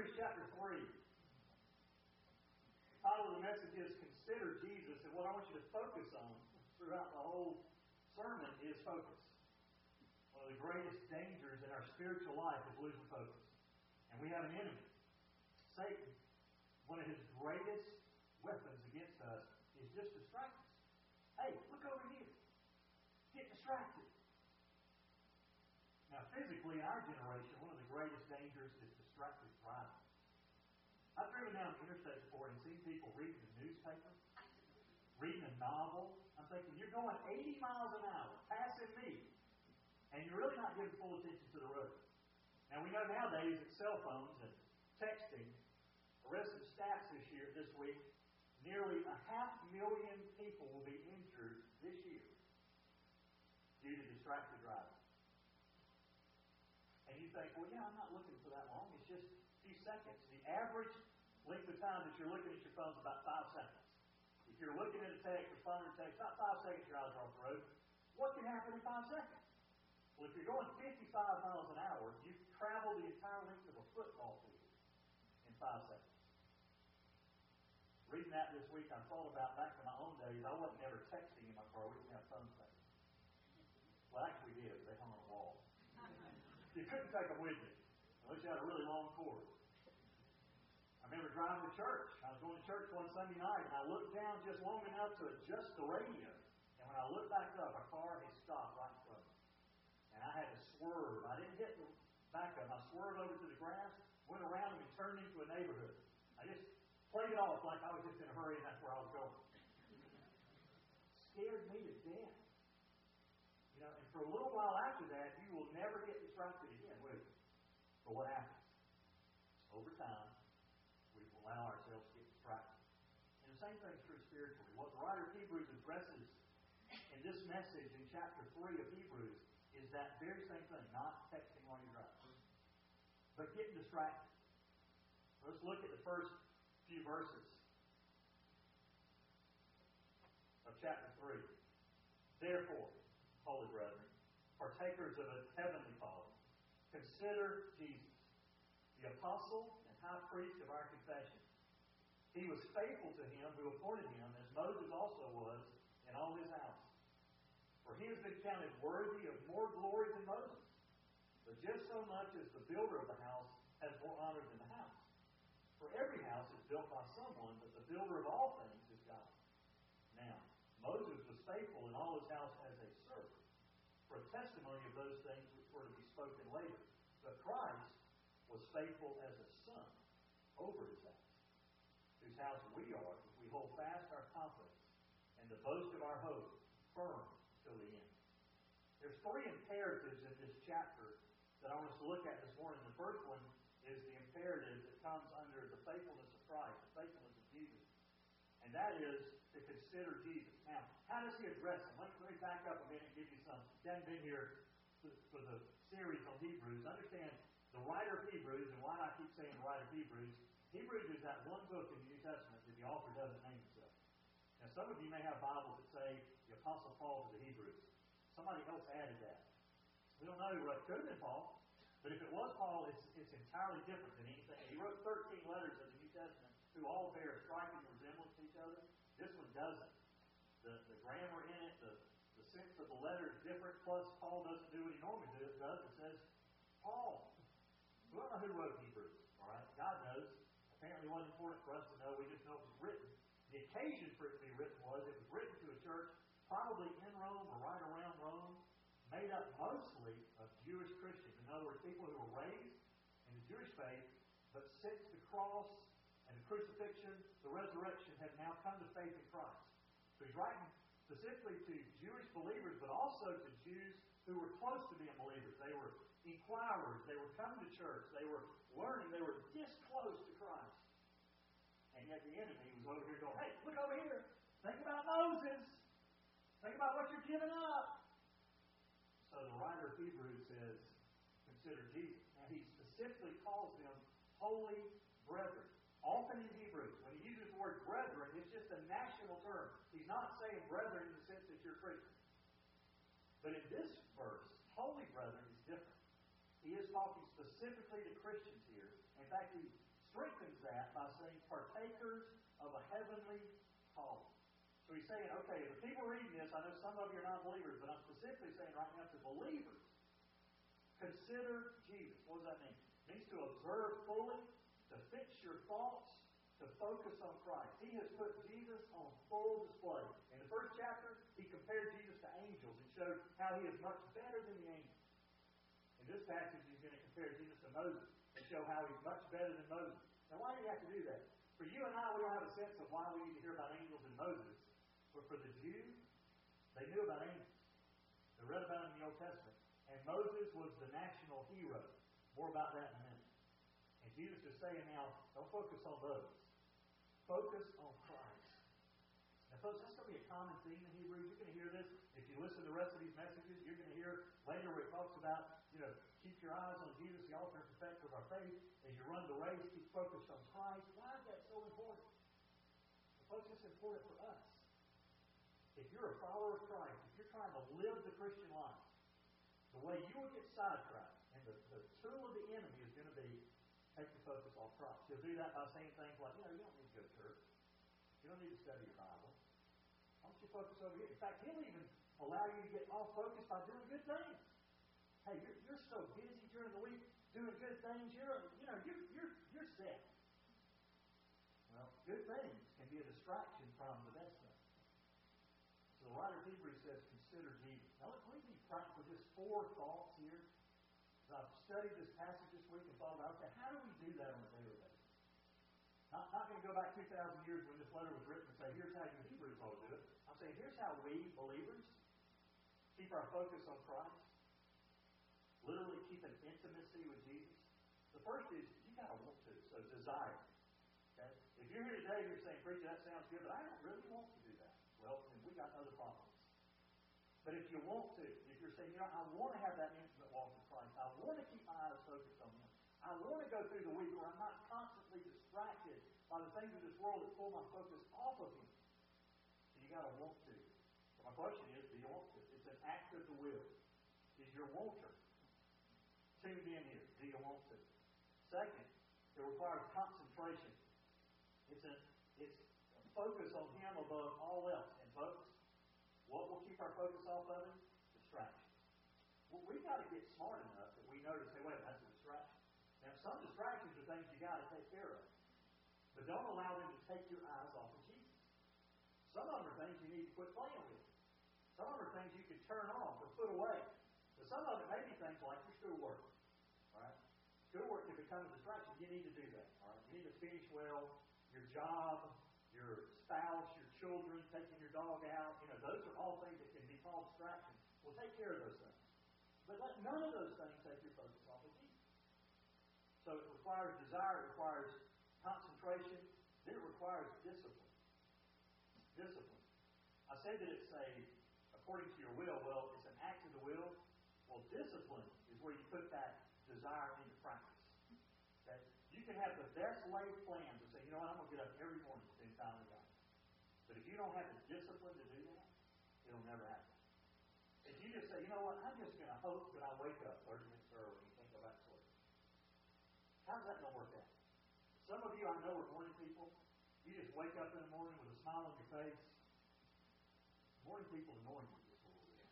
Hebrews chapter 3. The title of the message is Consider Jesus, and what I want you to focus on throughout the whole sermon is focus. One of the greatest dangers in our spiritual life is losing focus. And we have an enemy. Satan, one of his greatest weapons against us is just distract us. Hey, look over here. Get distracted. Now, physically, our generation, one of the greatest dangers is distracted driving. I've driven down the interstate before and seen people reading a newspaper, reading a novel. I'm thinking, you're going 80 miles an hour, passing me, and you're really not giving full attention to the road. Now, we know nowadays that cell phones and texting, arrested stats this year, this week, nearly a half million people will be injured this year due to distracted driving. And you think, well, yeah, I'm not looking for that long. It's just a few seconds. The average length of time that you're looking at your phone is about five seconds. You're looking at a text, responding to text, about five seconds, your eyes are off the road. What can happen in five seconds? Well, if you're going 55 miles an hour, you've traveled the entire length of a football field in five seconds. Reading that this week, I thought about back in my own days, I wasn't ever texting in my car. We didn't have phone sex. Well, actually, we did. They hung on the wall. You couldn't take them with you unless you had a really long cord. I remember driving to church. I was going to church one Sunday night, and I looked down just long enough to adjust the radio. And when I looked back up, a car had stopped right in front of me. And I had to swerve. I didn't hit the back up. I swerved over to the grass, went around and turned into a neighborhood. I just played it off like I was just in a hurry and that's where I was going. Scared me to death. You know, and for a little while after that, you will never get distracted again, will you? But what happens? Over time, we allow ourselves to get distracted. And the same thing is true spiritually. What the writer of Addresses in this message in chapter 3 of Hebrews is that very same thing, not texting while you're driving, but getting distracted. Let's look at the first few verses of chapter 3. Therefore, holy brethren, partakers of a heavenly calling, consider Jesus, the apostle and high priest of our confession. He was faithful to him who appointed him, as Moses also was all his house. For he has been counted worthy of more glory than Moses. But just so much as the builder of the house has more honor than the house. For every house is built by someone, but the builder of all things is God. Now, Moses was faithful in all his house as a servant, for a testimony of those things which were to be spoken later. But Christ was faithful as a son over his house, whose house we are if we hold fast our confidence and the boast of our hope firm till the end. There's three imperatives in this chapter that I want us to look at this morning. The first one is the imperative that comes under the faithfulness of Christ, the faithfulness of Jesus and that is to consider Jesus. Now, how does he address them? Let, me back up a minute and give you some. You haven't been here for the series on Hebrews. Understand the writer of Hebrews, and why I keep saying the writer of Hebrews. Hebrews is that one book in the New Testament that the author doesn't name Some of you may have Bibles that say the Apostle Paul to the Hebrews. Somebody else added that. We don't know what could have been Paul, but if it was Paul, it's, it's entirely different than anything. He wrote 13 letters in the New Testament who all bear striking resemblance to each other. This one doesn't. The, the grammar in it, the, the sense of the letter is different, plus Paul doesn't do what he normally does. It says, Paul. We don't know who wrote Hebrews, all right? God knows. Apparently it wasn't important for us to know. We just know it was written. The occasion for it to be written was it was written to a church probably in Rome or right around Rome made up mostly of Jewish Christians. In other words, people who were raised in the Jewish faith, but since the cross and the crucifixion, the resurrection had now come to faith in Christ. So he's writing specifically to Jewish believers, but also to Jews who were close to being believers. They were inquirers. They were coming to church. They were learning. They were this close to Christ. And yet the enemy was over here going, hey, look over here. Think about Moses. Think about what you're giving up. So the writer of Hebrews says, consider Jesus. Now he specifically calls them holy brethren. Often in Hebrews, when he uses the word brethren, it's just a national term. He's not saying brethren in the sense that you're Christian. But in this verse, holy brethren is different. He is talking specifically to Christians here. In fact, he strengthens that by saying partakers of a heavenly calling. So he's saying, okay, the people reading this, I know some of you are not believers, but I'm specifically saying right now to believers, consider Jesus. What does that mean? It means to observe fully, to fix your thoughts, to focus on Christ. He has put Jesus on full display. In the first chapter, he compared Jesus to angels and showed how he is much better than the angels. In this passage, he's going to compare Jesus to Moses and show how he's much better than Moses. Now, why do you have to do that? For you and I, we don't have a sense of why we need to hear about angels and Moses. But for the Jews, they knew about angels. They read about them in the Old Testament. And Moses was the national hero. More about that in a minute. And Jesus is saying now, don't focus on those. Focus on Christ. Now, folks, that's going to be a common theme in Hebrews. You're going to hear this. If you listen to the rest of these messages, you're going to hear later where it talks about, you know, keep your eyes on Jesus, the author and of our faith. As you run the race, keep focused on Christ. Why is that so important? Well, folks, it's important for us. If you're a follower of Christ, if you're trying to live the Christian life, the way you will get sidetracked, and the, the tool of the enemy is going to be take the focus off Christ. He'll do that by saying things like, you know, you don't need to go to church. You don't need to study your Bible. Why don't you focus over here? In fact, he'll even allow you to get off focus by doing good things. Hey, you're, you're so busy during the week doing good things, you're you know, you're you're you're set. Well, good things can be a distraction from the best things. So the writer of Hebrews says, consider Jesus. Now let me be practical, just four thoughts here I've studied this passage this week and thought about, okay, how do we do that on a daily basis? Not, not going to go back 2,000 years when this letter was written and say, here's how you Hebrews ought to do it. I'm saying, here's how we, believers, keep our focus on Christ. Literally keep an intimacy with Jesus. The first is, you got to want to, so desire. Okay? If you're here today and you're saying, preacher, that sounds good, but I don't really want to do that. Well, then we got other problems. But if you want to, if you're saying, you know, I want to have that intimate walk with Christ, I want to keep my eyes focused on Him. I want to go through the week where I'm not constantly distracted by the things of this world that pull my focus off of Him. So you got to want to. So my question is, do you want to? It's an act of the will. Is your wanter tuned in here? Do you want to? Second, it requires concentration. It's a it's a focus on Him above all else. Our focus off of Him? Distraction. Well, we've got to get smart enough that we notice, hey, wait, that's a distraction. Now, some distractions are things you got to take care of. But don't allow them to take your eyes off of Jesus. Some of them are things you need to quit playing with. Some of them are things you can turn off or put away. But some of it may be things like your schoolwork. Right? Schoolwork can become a distraction. You need to do that. All right? You need to finish well. Your job, your spouse, your children, taking your dog out. You know, those are all things that be called take care of those things. But let none of those things take your focus off of Jesus. So it requires desire, it requires concentration, then it requires discipline. Discipline. I say that it's a according to your will. Well, it's an act of the will. Well, discipline is where you put that desire into practice. Okay? You can have the best laid plans and say, you know what, I'm going to get up every morning to spend time with God. But if you don't have the discipline to do that, it'll never happen. If you just say, you know what, I'm just going to hope that I wake up 30 minutes early and can't go back to sleep. How's that going to work out? Some of you I know are morning people. You just wake up in the morning with a smile on your face. Morning people annoy me just a little bit.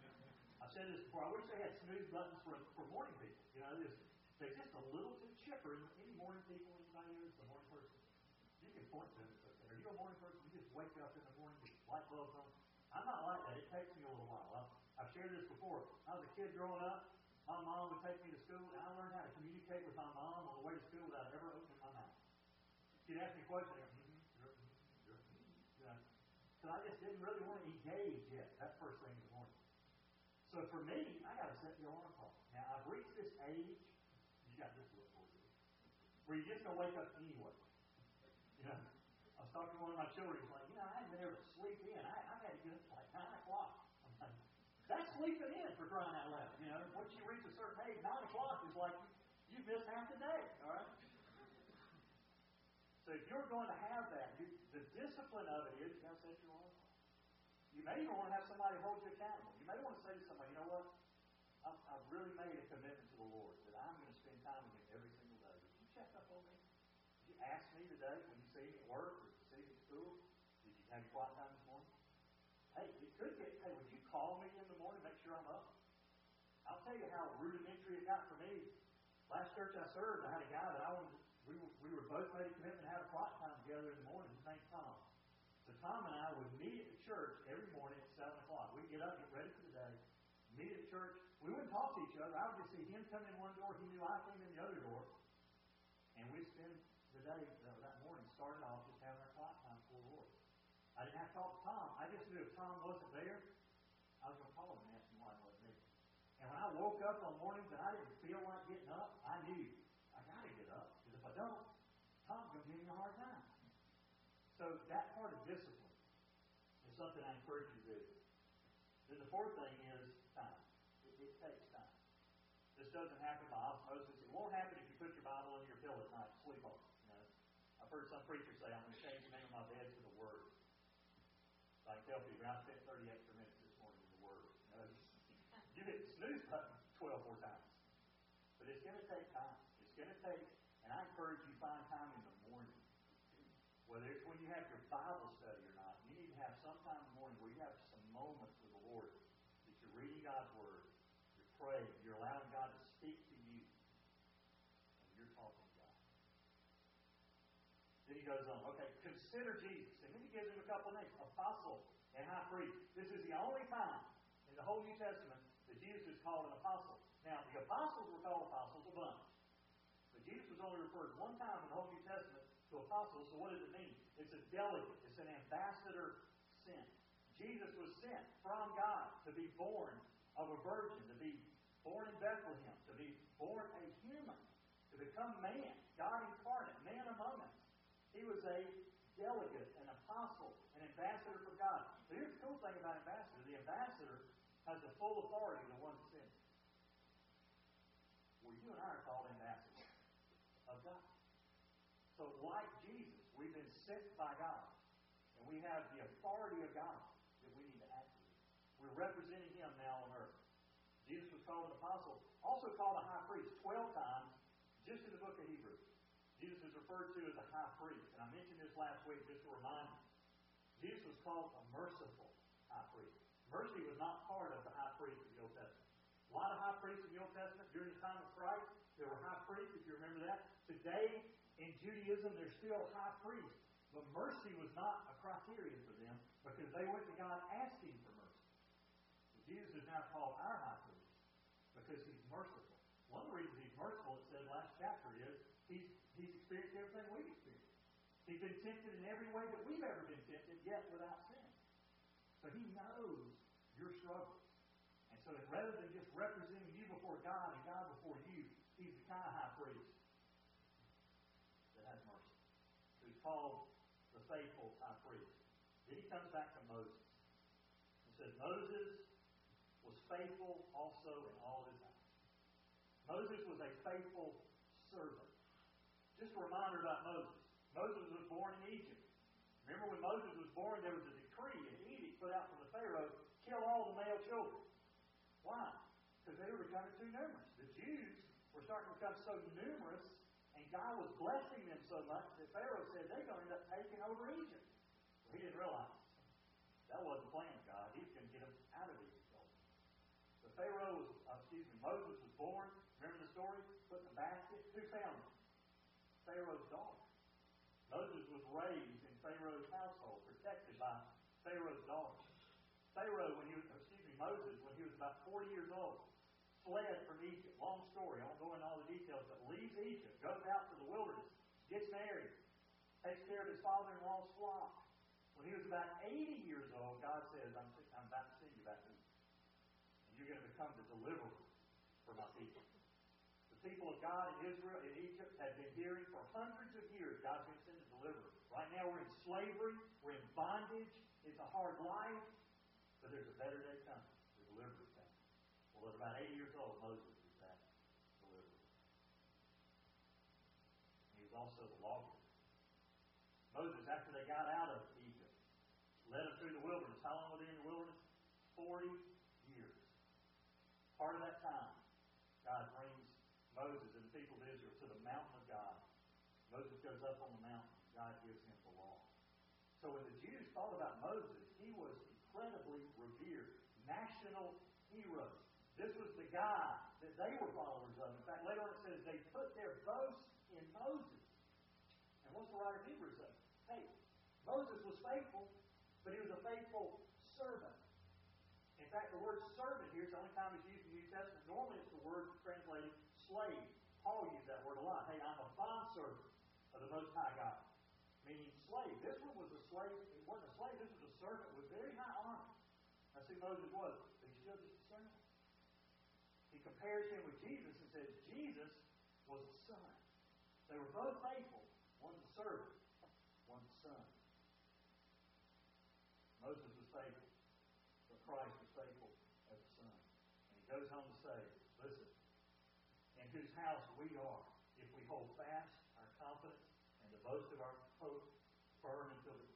I've said this before. I wish they had snooze buttons for, for morning people. You know, just, they're just a little too chipper. Any morning people, anybody here is a morning person? You can point to them. Are you a morning person? You just wake up in the morning, light bulbs on. I'm not like that. It takes me a little while. Shared this before. I was a kid growing up. My mom would take me to school, and I learned how to communicate with my mom on the way to school without ever opening my mouth. She'd ask me questions. Yeah. So I just didn't really want to engage yet. That first thing in the morning. So for me, I got to set the alarm clock. Now I've reached this age. You got this look for you. Where you just gonna wake up anyway. You know, I was talking to one of my children. He's like, you know, I haven't been able to sleep in. I, I had to get up like 9 o'clock. That's sleeping in for crying out loud. You know, once you reach a certain age, 9 o'clock is like you missed half the day. All right? So if you're going to have that, you, the discipline of it is you got to set your alarm. You may even want to have somebody hold you accountable. You may want to say to somebody, you know what? I've, I've really made a commitment to the Lord that I'm going to spend time with Him every single day. Would you check up on me? Did you ask me today when you see me at work or you see me at school, did you your quiet time this morning? Hey, it could get, hey, would you call me in the morning, make sure I'm up? I'll tell you how rudimentary it got for me. Last church I served, I had a guy that I wanted, we we were both made a commitment to have a quiet time together in the morning. His name's Tom. So Tom and I would meet at the church every morning at 7 o'clock. We'd get up, get ready for the day, meet at church. We wouldn't talk to each other. I would just see him come in one door. He knew I came in the other door. And we'd spend the day, uh, that morning, started off just having our quiet time before the Lord. I didn't have to talk to Tom. I just knew if Tom wasn't there, I was going to call him and him why he wasn't there. And when I woke up on mornings and I didn't feel like getting up, I knew I got to get up. Because if I don't, Tom's going to give me a hard time. So that part of discipline is something I encourage you to do. Then the fourth thing is time. It, it takes time. This doesn't happen by osmosis. It won't happen if you put your Bible under your pillow at night and sleep on it. You know? I've heard some preachers say, I'm going to change the name of my bed to the Word. I tell people, I spent 30 extra minutes this morning in the Word. You, know? you hit the snooze button 12 more times. But it's going to take time. It's going to take, and I encourage you find time in the morning. Whether it's when you have your Bible study or not, you need to have some time in the morning where you have some moments with the Lord. That you're reading God's Word, you're praying, you're allowing God to speak to you, and you're talking to God. Then he goes on, okay, consider Jesus. And then he gives him a couple names apostle and high priest. This is the only time in the whole New Testament that Jesus is called an apostle. Now, the apostles were called apostles a bunch. But Jesus was only referred one time in the whole New Testament to apostles. So what does it mean? It's a delegate. It's an ambassador sent. Jesus was sent from God to be born of a virgin, to be born in Bethlehem, to be born a human, to become man, God incarnate. He was a delegate, an apostle, an ambassador for God. But here's the cool thing about ambassador. The ambassador has the full authority of the one that sent him. Well, you and I are called ambassadors of God. So, like Jesus, we've been sent by God, and we have the authority of God that we need to act with. We're representing Him now on earth. Jesus was called an apostle, also called a high priest 12 times, just in the book of Hebrews. Referred to as a high priest, and I mentioned this last week just to remind you. Jesus was called a merciful high priest. Mercy was not part of the high priest of the Old Testament. A lot of high priests in the Old Testament during the time of Christ, there were high priests, if you remember that. Today, in Judaism, there's still high priests. But mercy was not a criteria for them because they went to God asking for mercy. But Jesus is now called our high priest because he's merciful. One of the reasons he's merciful, it said last chapter, is he's, he's experienced everything we've experienced. He's been tempted in every way that we've ever been tempted, yet without sin. So he knows your struggles. And so that rather than just representing you before God and God before you, he's the kind of high priest that has mercy. Who's called the faithful high priest. Then he comes back to Moses. He says, Moses was faithful also in all his house. Moses was a faithful. Just a reminder about Moses. Moses was born in Egypt. Remember when Moses was born, there was a decree, an edict put out from the Pharaoh, kill all the male children. Why? Because they were becoming too numerous. The Jews were starting to become so numerous, and God was blessing them so much that Pharaoh said they're going to end up taking over Egypt. Well, he didn't realize that wasn't the plan of God. He was going to get them out of Egypt. The Pharaoh was, uh, excuse me, Moses was born. Remember the story? Put in a basket. Found him? Pharaoh's daughter. Moses was raised in Pharaoh's household, protected by Pharaoh's daughter. Pharaoh, when he was, excuse me, Moses, when he was about 40 years old, fled from Egypt. Long story. I won't go into all the details, but leaves Egypt, goes out to the wilderness, gets married, takes care of his father-in-law's flock. When he was about 80 years old, God says, I'm, I'm about to send you back to Egypt. And you're going to become the deliverer for my people. The people of God in Israel, in Egypt, had been hearing for hundreds of years God's going to send a deliverer. Right now we're in slavery, we're in bondage, it's a hard life, but there's a better day coming. The deliverer's coming. Well, at about 80 years old, Moses is that deliverer. He was also the lawgiver. Moses, after they got out of Egypt, led them through the wilderness. How long were they in the wilderness? 40 years. Part of that time, God brings Moses and the people of Israel to the mountain of God. Moses goes up on the mountain. God gives him the law. So when the Jews thought about Moses, he was incredibly revered, national hero. This was the guy that they were followers of. In fact, later on it says they put their boast in Moses. And what's the writer of Hebrews say? Hey, Moses was faithful, but he was a faithful servant. In fact, the word servant here is the only time it's used in the New Testament. Normally it's the word translated slave. Paul used that word a lot. Hey, I'm a bondservant of the Most High God. Meaning slave. This one was slave. It wasn't a slave. This was a servant with very high honor. That's who Moses was. But he's still just a servant. He compares him with Jesus and says Jesus was a son. They were both faithful. One's a servant. One's a son. Moses was faithful, but Christ was faithful as a son. And he goes on to say, listen, in whose house we are, if we hold fast our confidence and the boast of our hope firm until the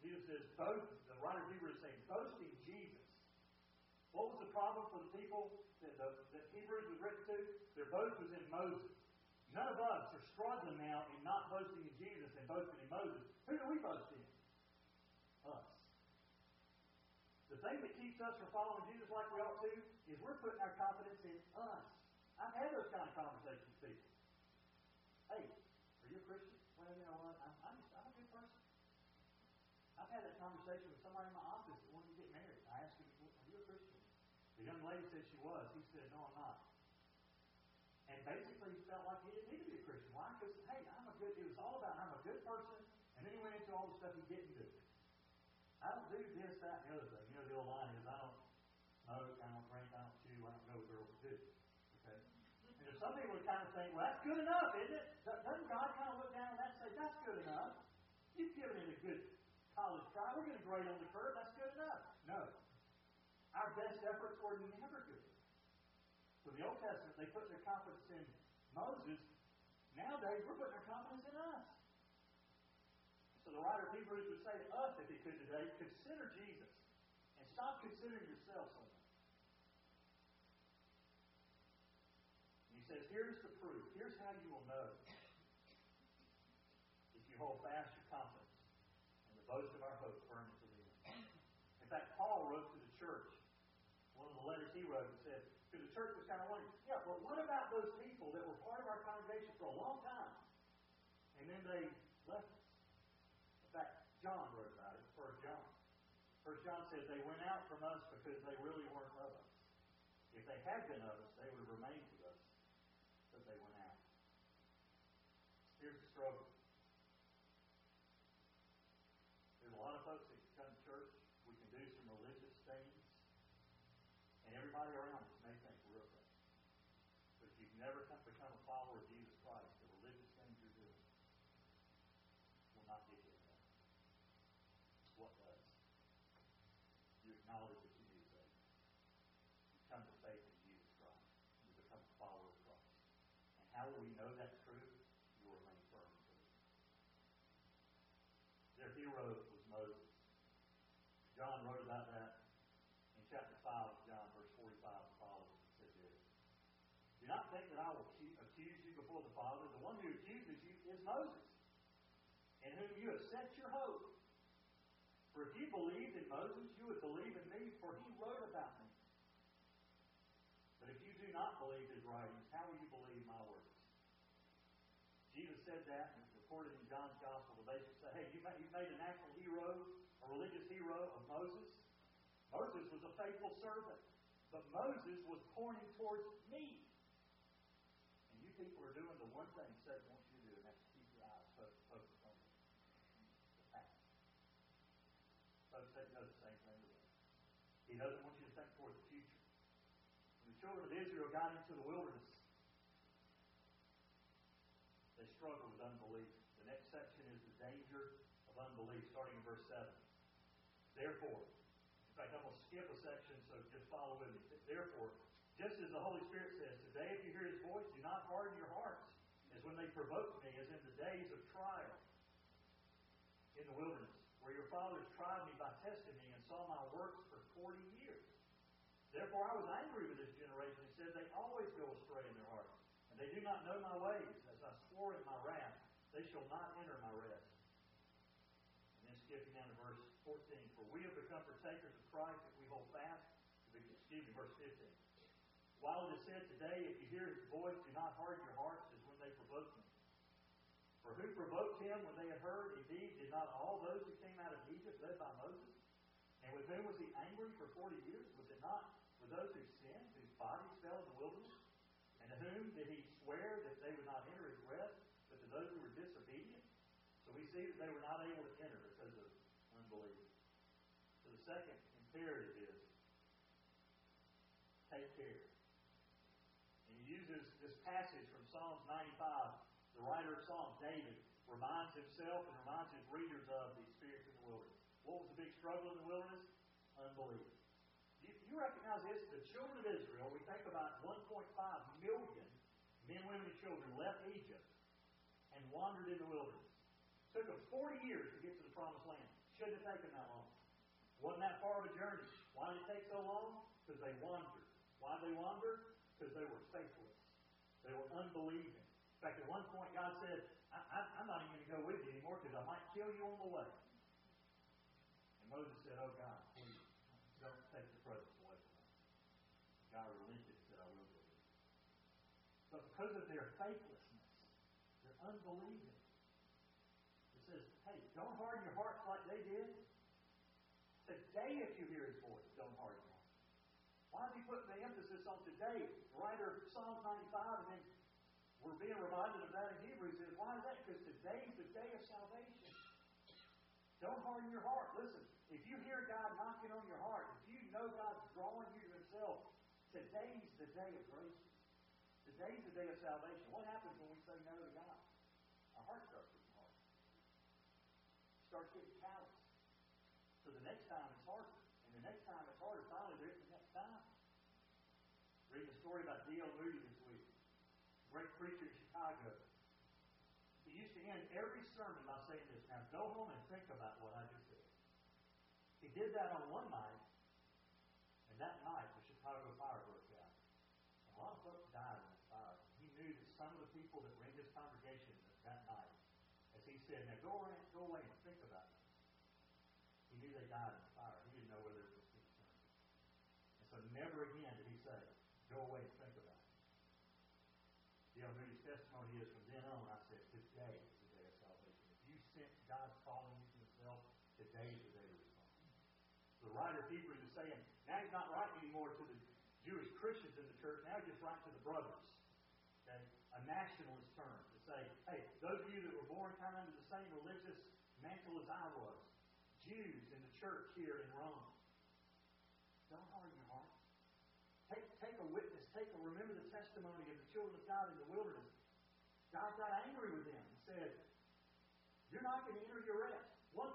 Jesus says, boast, the writer of Hebrews is saying, boasting Jesus. What was the problem for the people that, the, that Hebrews was written to? Their boast was in Moses. None of us are struggling now in not boasting in Jesus and boasting in Moses. Who do we boast in? Us. The thing that keeps us from following Jesus like we ought to is we're putting our confidence in us. I've had those kind of conversations with people. Hey, are you a Christian? Well, you know what? I'm, I'm, just, I'm a good person. I've had that conversation with somebody in my office that wanted to get married. I asked him, Are you a Christian? The young lady said she was. He said, No, I'm not. And basically, he felt like he didn't need to be a Christian. Why? Because, hey, I'm a good, it was all about I'm a good person. And then he went into all the stuff he didn't do. I don't do this, that, and the other thing. You know, the old line is I don't smoke, I don't drink, I don't chew, I don't go where girls do. Okay? And if some people would kind of think, well, that's good enough, isn't it? Doesn't God kind of look down on that and say, that's good enough? You've given it a good college try. We're going to grade on the curve. That's good enough. No. Our best efforts were never good. The Old Testament, they put their confidence in Moses. Nowadays, we're putting our confidence in us. So the writer of Hebrews would say to us, if he could today, consider Jesus and stop considering yourself so. And he says. Here's how you will know if you hold fast your confidence and the boast of our hope firm unto the end. In fact, Paul wrote to the church, one of the letters he wrote, and said, because the church was kind of wondering, yeah, but what about those people that were part of our congregation for a long time, and then they left us? In fact, John wrote about it, First John. First John says they went out from us because they really weren't of us. If they had been of us, they would have remained with us, but they went out. Here's the struggle. There's a lot of folks that come to church. We can do some religious things, and everybody around us may think we're okay. But if you've never come, become a follower of Jesus Christ, the religious things you're doing will not get you there. What does? You acknowledge that you need faith. You come to faith in Jesus Christ. You become a follower of Christ. And how will we know that's true? You will remain firm in it. Their hero was Moses. John wrote about that in chapter 5 of John, verse 45 and following. He said this. Do not think that I will accuse you before the Father. The one who accuses you is Moses, in whom you have set your hope. For if you believed in Moses, you would believe in me, for he wrote about me. But if you do not believe his writings, how will you believe my words? Jesus said that, and it's recorded in John's Gospel. The basic say, hey, you made, you made a national hero, a religious hero of Moses. Moses was a faithful servant, but Moses was pointing towards me. And you people are doing the one thing Satan wants you to do, and that's keep your eyes focused on the past. Folks, Satan does the same thing to us. He doesn't want you to think toward the future. When the got into the wilderness, they struggled with unbelief. The next section is the danger of unbelief, starting in verse 7. Therefore, in fact, I'm going to skip a section, so just follow with me. Therefore, just as the Holy Spirit says, Today if you hear his voice, do not harden your hearts, as when they provoked me, as in the days of trial in the wilderness, where your fathers tried me by testing me and saw my works for forty years. Therefore I was angry with this generation and said, They always go astray in their hearts, and they do not know my ways, as I swore in my wrath. they shall not enter my rest. And then skipping down to verse 14. For we have become partakers of Christ if we hold fast. Excuse me, verse 15. While it is said today, if you hear his voice, do not harden your hearts as when they provoked me. For who provoked him when they had heard? Indeed, did not all those who came out of Egypt led by Moses? And with whom was he angry for forty years? Was it not with those who sinned, whose bodies fell in the wilderness? And to whom did he swear that they would not enter his rest, but to those who were disobedient? So we see that they were not able to enter because of unbelief. So the second imperative is take care. And he uses this passage from Psalms 95 the writer of Psalms, David, reminds himself and reminds his readers of the experience in the wilderness. What was the big struggle in the wilderness? Unbelief. You, you recognize this? The children of Israel, we think about 1.5 million men, women, and children left Egypt and wandered in the wilderness. It took them 40 years to get to the promised land. Shouldn't have taken that long. Wasn't that far of a journey. Why did it take so long? Because they wandered. Why did they wander? Because they were faithless. They were unbelieving. In fact, at one point, God said, I, am not even going to go with you anymore because I might kill you on the way. And Moses said, Oh, God, please, don't take the presence away from me. God relented and said, I will go with you. But because of their faithlessness, their unbelieving, it says, hey, don't harden your hearts like they did. Today, if you hear his voice, don't harden your heart. Why is he putting the emphasis on today? Writer Psalm 95 and we're being reminded of that in Hebrews. Is why is that? Because today is the day of salvation. Don't harden your heart. Listen, if you hear God knocking on your heart, if you know God's drawing you to Himself, today's the day of grace. Today's the day of salvation. What happens when we say no to God? Our heart starts getting hard. It starts getting callous. So the next time it's harder. And the next time it's harder, finally there's the next time. Read the story about D.L. Moody this week great preacher in Chicago. He used to end every sermon by saying this. Now go home and think about what I just said. He did that on one night, and that night the Chicago fire broke out. A lot of folks died in that fire. He knew that some of the people that were in his congregation that night, as he said, now go away, go away and think about it. He knew they died in the fire. He didn't know whether it was his son. And so never again did he say, go away and think about it. You know, Moody's testimony is from then on, I said, today is the day of salvation. If you sense God's calling you to Himself, today is the day to respond. The writer of Hebrews is saying, now he's not writing anymore to the Jewish Christians in the church, now he's just writing to the brothers. Okay? A nationalist term to say, hey, those of you that were born kind of under the same religious mantle as I was, Jews in the church here in Rome, don't harden your heart. Take, take a witness. Take a, remember the testimony of the children of God in the wilderness. God got angry with them and said, You're not going to enter your rest. 1.5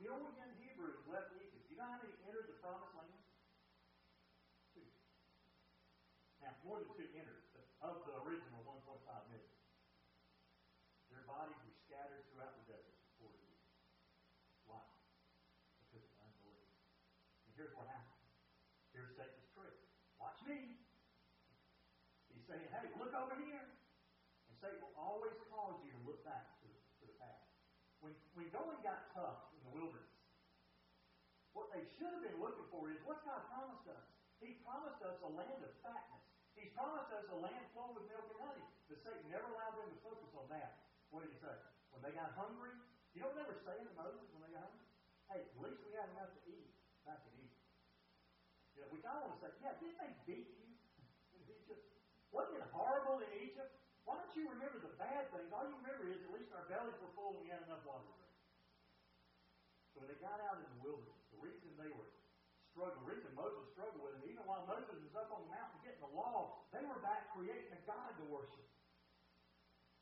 million Hebrews left Egypt. You know how many entered the promised land? Two. Now, more than two entered, of the original 1.5 million. Their bodies were scattered throughout the desert for 40 years. Why? Because of unbelief. And here's what happened. Here's Satan's trick. Watch me. He's saying, hey, look over here. And Satan will always cause you to look back to the, to the past. When, when going got tough in the wilderness, what they should have been looking for is what God promised us. He promised us a land of fatness. Promised us a land flowing with milk and honey. But Satan never allowed them to focus on that. What did he say? When they got hungry, you they were saying to Moses when they got hungry? Hey, at least we had enough to eat back in Egypt. You know, kind of want to say, yeah, didn't they beat you in Egypt? Wasn't it horrible in Egypt? Why don't you remember the bad things? All you remember is at least our bellies were full and we had enough water to. So when they got out in the wilderness, the reason they were struggling, the reason Moses struggled with them, even while Moses was up on the mountain getting the law, they were back creating a God to worship.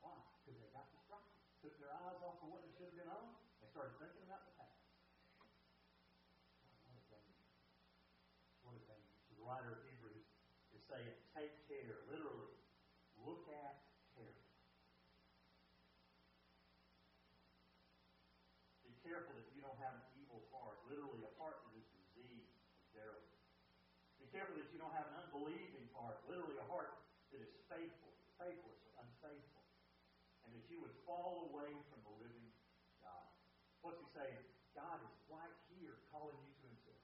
Why? Because they got distracted. Took their eyes off of what they should have been on. They started thinking about the past. What a danger. So the writer of Hebrews is saying, take care, literally, look at care. Be careful that you don't have an evil heart, literally a heart that is diseased verily. Be careful that you don't have an unbelieving heart, literally a heart that is faithful, faithless, or unfaithful. And that you would fall away from the living God. What's he saying? God is right here calling you to himself.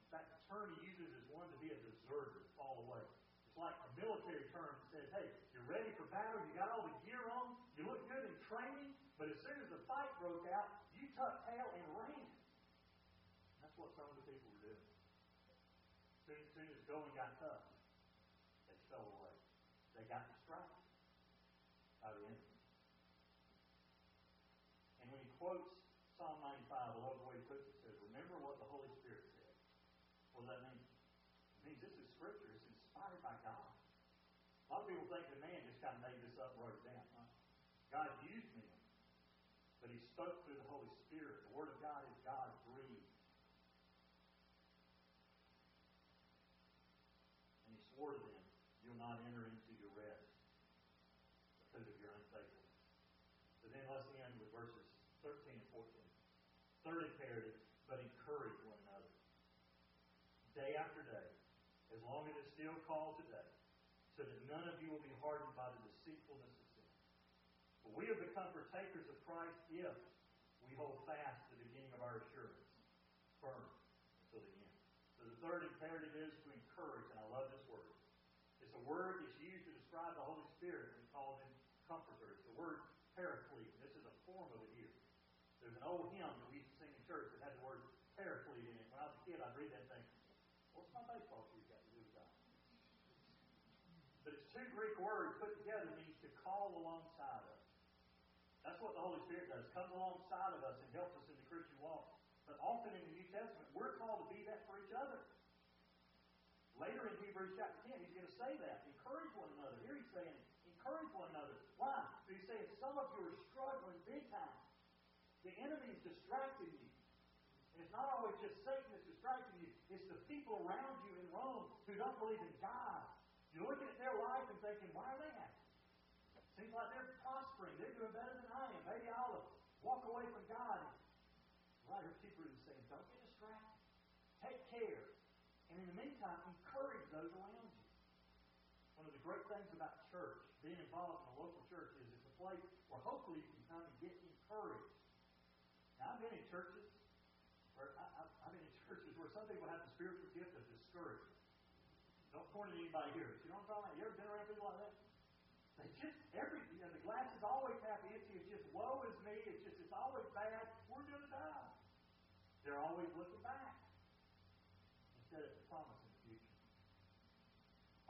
In fact, the term he uses is one to be a deserter, fall away. It's like a military term that says, hey, you're ready for battle, you got all the gear on, you look good in training, but as soon as the fight broke out, you tucked tail and ran. That's what some of the people were doing. As soon, as soon as going got tough, they fell away. They got distracted by the enemy. And when he quotes Psalm 95, I the way he puts it, says, Remember what the Holy Spirit said. What does that mean? It means this is Scripture. It's inspired by God. A lot of people think the man just kind of made this up wrote it down. Huh? God used me, but he spoke through the Holy Spirit. The Word of God is God breathed. And he swore to them, You'll not enter into your rest because of your unfaithfulness. So then let's end with verses 13 and 14. Third imperative, but encourage one another. Day after day, as long called today, so that none of you will be hardened by the deceitfulness of sin. For we have become partakers of Christ if we hold fast the beginning of our assurance firm until the end. So the third imperative is to encourage, and I love this word. It's a word that's used to describe the Holy Spirit and called him comforter. It's the word paraclete. This is a form of it here. There's an old hymn that had the word paraclete in it. When I was a kid, I'd read that thing. What's my baseball shoes got to do with that? But it's two Greek words put together means to call alongside of. That's what the Holy Spirit does. Comes alongside of us and helps us in the Christian walk. But often in the New Testament, we're called to be that for each other. Later in Hebrews chapter 10, he's going to say that. Encourage one another. Here he's saying, encourage one another. Why? He's saying some of you are struggling big time. The enemy is distracting you. And it's not always just Satan that's distracting you. It's the people around you in Rome who don't believe in God. You're looking at their life and thinking, why are they happy? Seems like they're prospering. They're doing better than I am. Maybe I'll walk away from God. Writer of Hebrews is saying, don't get distracted. Take care. And in the meantime, encourage those around you. One of the great things about church, being involved in a local church, is it's a place where hopefully you can come and get encouraged. Now, I've been in churches where I, I, I've been in churches where some people have the spiritual gift of discouragement. Point at anybody here. You know what I'm talking about? You ever been around people like that? They just every you know, the glass is always half empty. It's just woe is me. It's just it's always bad. We're gonna die. They're always looking back instead of promising the future.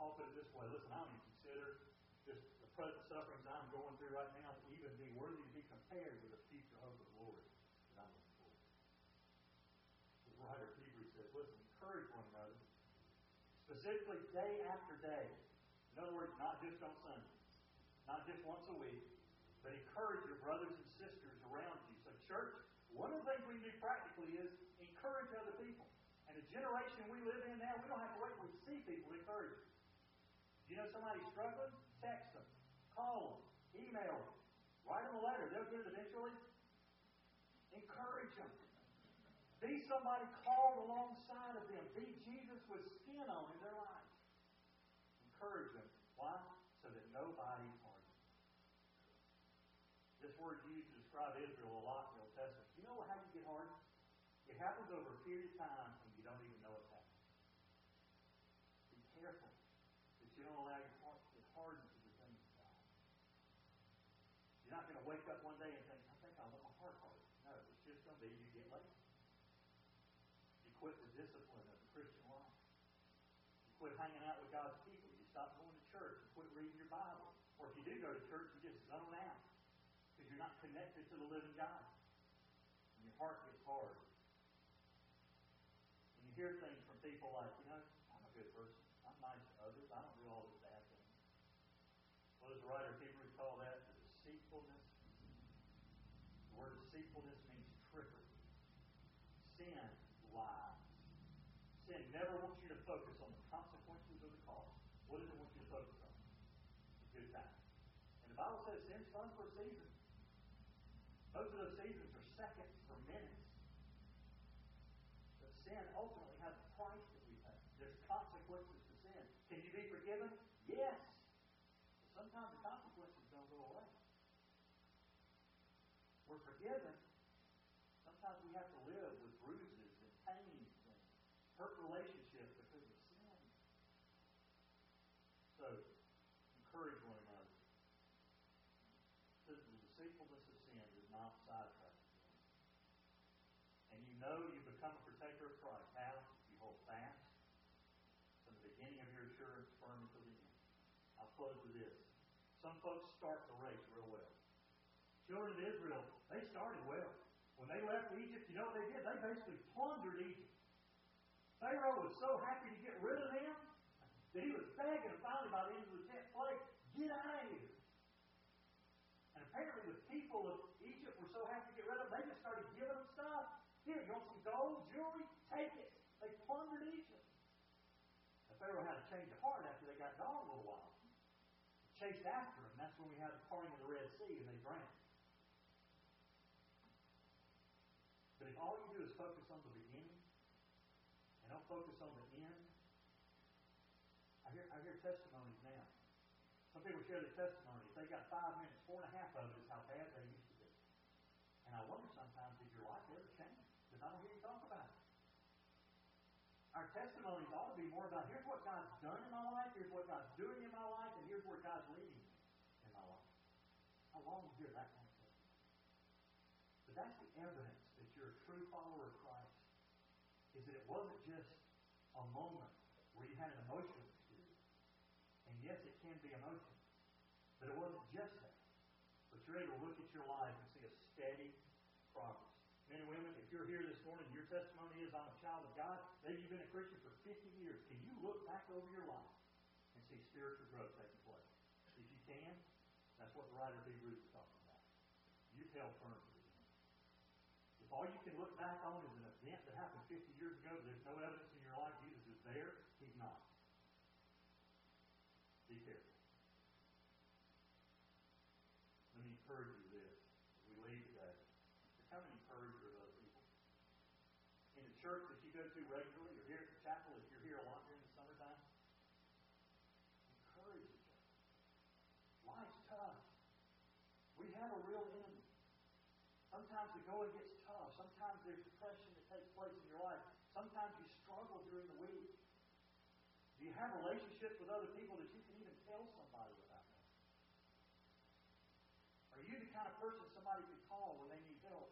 I'll put it this way. Listen, I don't even consider just the present sufferings I'm going through right now to even be worthy to be compared with the future hope of glory that I'm looking for. The writer of Hebrews says, listen, encourage one another specifically day after day. In other words, not just on Sunday, not just once a week, but encourage your brothers and sisters around you. So, church, one of the things we do practically is encourage other people. And the generation we live in now, we don't have to wait till we see people to encourage them. You know somebody's struggling? Text them, call them, email them, write them a letter. They'll get it eventually. Encourage them. Be somebody called alongside of them. Be Jesus with skin on in their life. Encourage them. Why? So that nobody hardens. This word used to describe Israel a lot in the Old Testament. You know how you get hardened? It happens over a period of time and you don't even know it's happening. Be careful that you don't allow your heart to get hardened to the things of God. You're not going to wake up one day and think, I think I want my heart hardened. No, it's just going to be you get lazy quit the discipline of the Christian life. You quit hanging out with God's people. You stop going to church. You quit reading your Bible. Or if you do go to church, you just zone out because you're not connected to the living God. And your heart gets hard. And you hear things from people like, you know, I'm a good person. I'm nice to others. I don't do all these bad things. What does the writer of Hebrews call that? Deceitfulness. The word deceitfulness means trickery. Sin lies. Sin never wants you to focus on the consequences of the cause. What does it want you to focus on? The good time. And the Bible says sin's fun for a season. Most of those seasons are seconds or minutes. But sin ultimately has a price that we pay. There's consequences to sin. Can you be forgiven? Yes. But sometimes the consequences don't go away. we're forgiven, sometimes we have to live with bruises and pains and hurt relationships because of sin. So, encourage one another. The deceitfulness of sin does not sidetrack sin. And you know you become a partaker of Christ. How? You hold fast from the beginning of your assurance firm until the end. I'll close with this. Some folks start the race real well. Children of Israel, they started well. When they left Egypt, you know what they did? They basically plundered Egypt. Pharaoh was so happy to get rid of them that he was begging finally by the end of the tenth plague, get out of here. And apparently the people of Egypt were so happy to get rid of them, they just started giving them stuff. Here, you want some gold, jewelry? Take it. They plundered Egypt. And Pharaoh had to change of heart after they got gone a little while. Chased after them. When we had the parting of the Red Sea and they drowned. But if all you do is focus on the beginning and don't focus on the end, I hear, I hear testimonies now. Some people share their testimonies. They got five minutes, four and a half of it is how bad they used to be. And I wonder sometimes if your life ever changed. Because I don't hear you talk about it. Our testimonies ought to be more about here's what God's done in my life, here's what God's doing in my life, and here's where God's leading me in my life. I long to hear that kind of testimony. But that's the evidence that you're a true follower of Christ. Is that it wasn't just a moment where you had an emotional experience. And yes, it can be emotional. But it wasn't just that. But you're able to look at your life and see a steady progress. Men and women, if you're here this morning, your testimony is I'm a child of God. Maybe you've been a Christian for 50 years. Can you look back over your life and see spiritual growth taking place? If you can, what the writer of Hebrews is talking about. To the end. If all you can look back on is an event that happened 50 years ago, there's no evidence in your life Jesus is there, he's not. Be careful. Let me encourage you this as we leave today. Become an encourager of other people. In the church that you go to regularly, or here at the chapel, if you're here a lot during the summertime, encourage each other. Life's tough. We have a real enemy. Sometimes the going gets tough. Sometimes there's depression that takes place in your life. Sometimes you struggle during the week. Do you have relationships with other people that you can even tell somebody about that? Are you the kind of person somebody can call when they need help?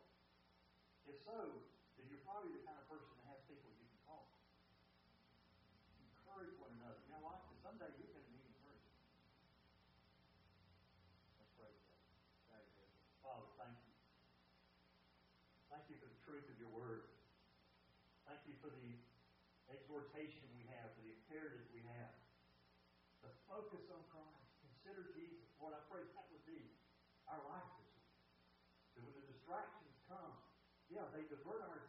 If so, then you're probably the kind of person that has people you can call. Encourage one another. You know why? Because someday you're going to need encouragement. Let's pray together. Father, thank you. Thank you for the truth of your word. Thank you for the exhortation we have, for the imperative we have. The focus on Christ. Consider Jesus. Lord, I pray that would be our life this week. That when the distractions come, yeah,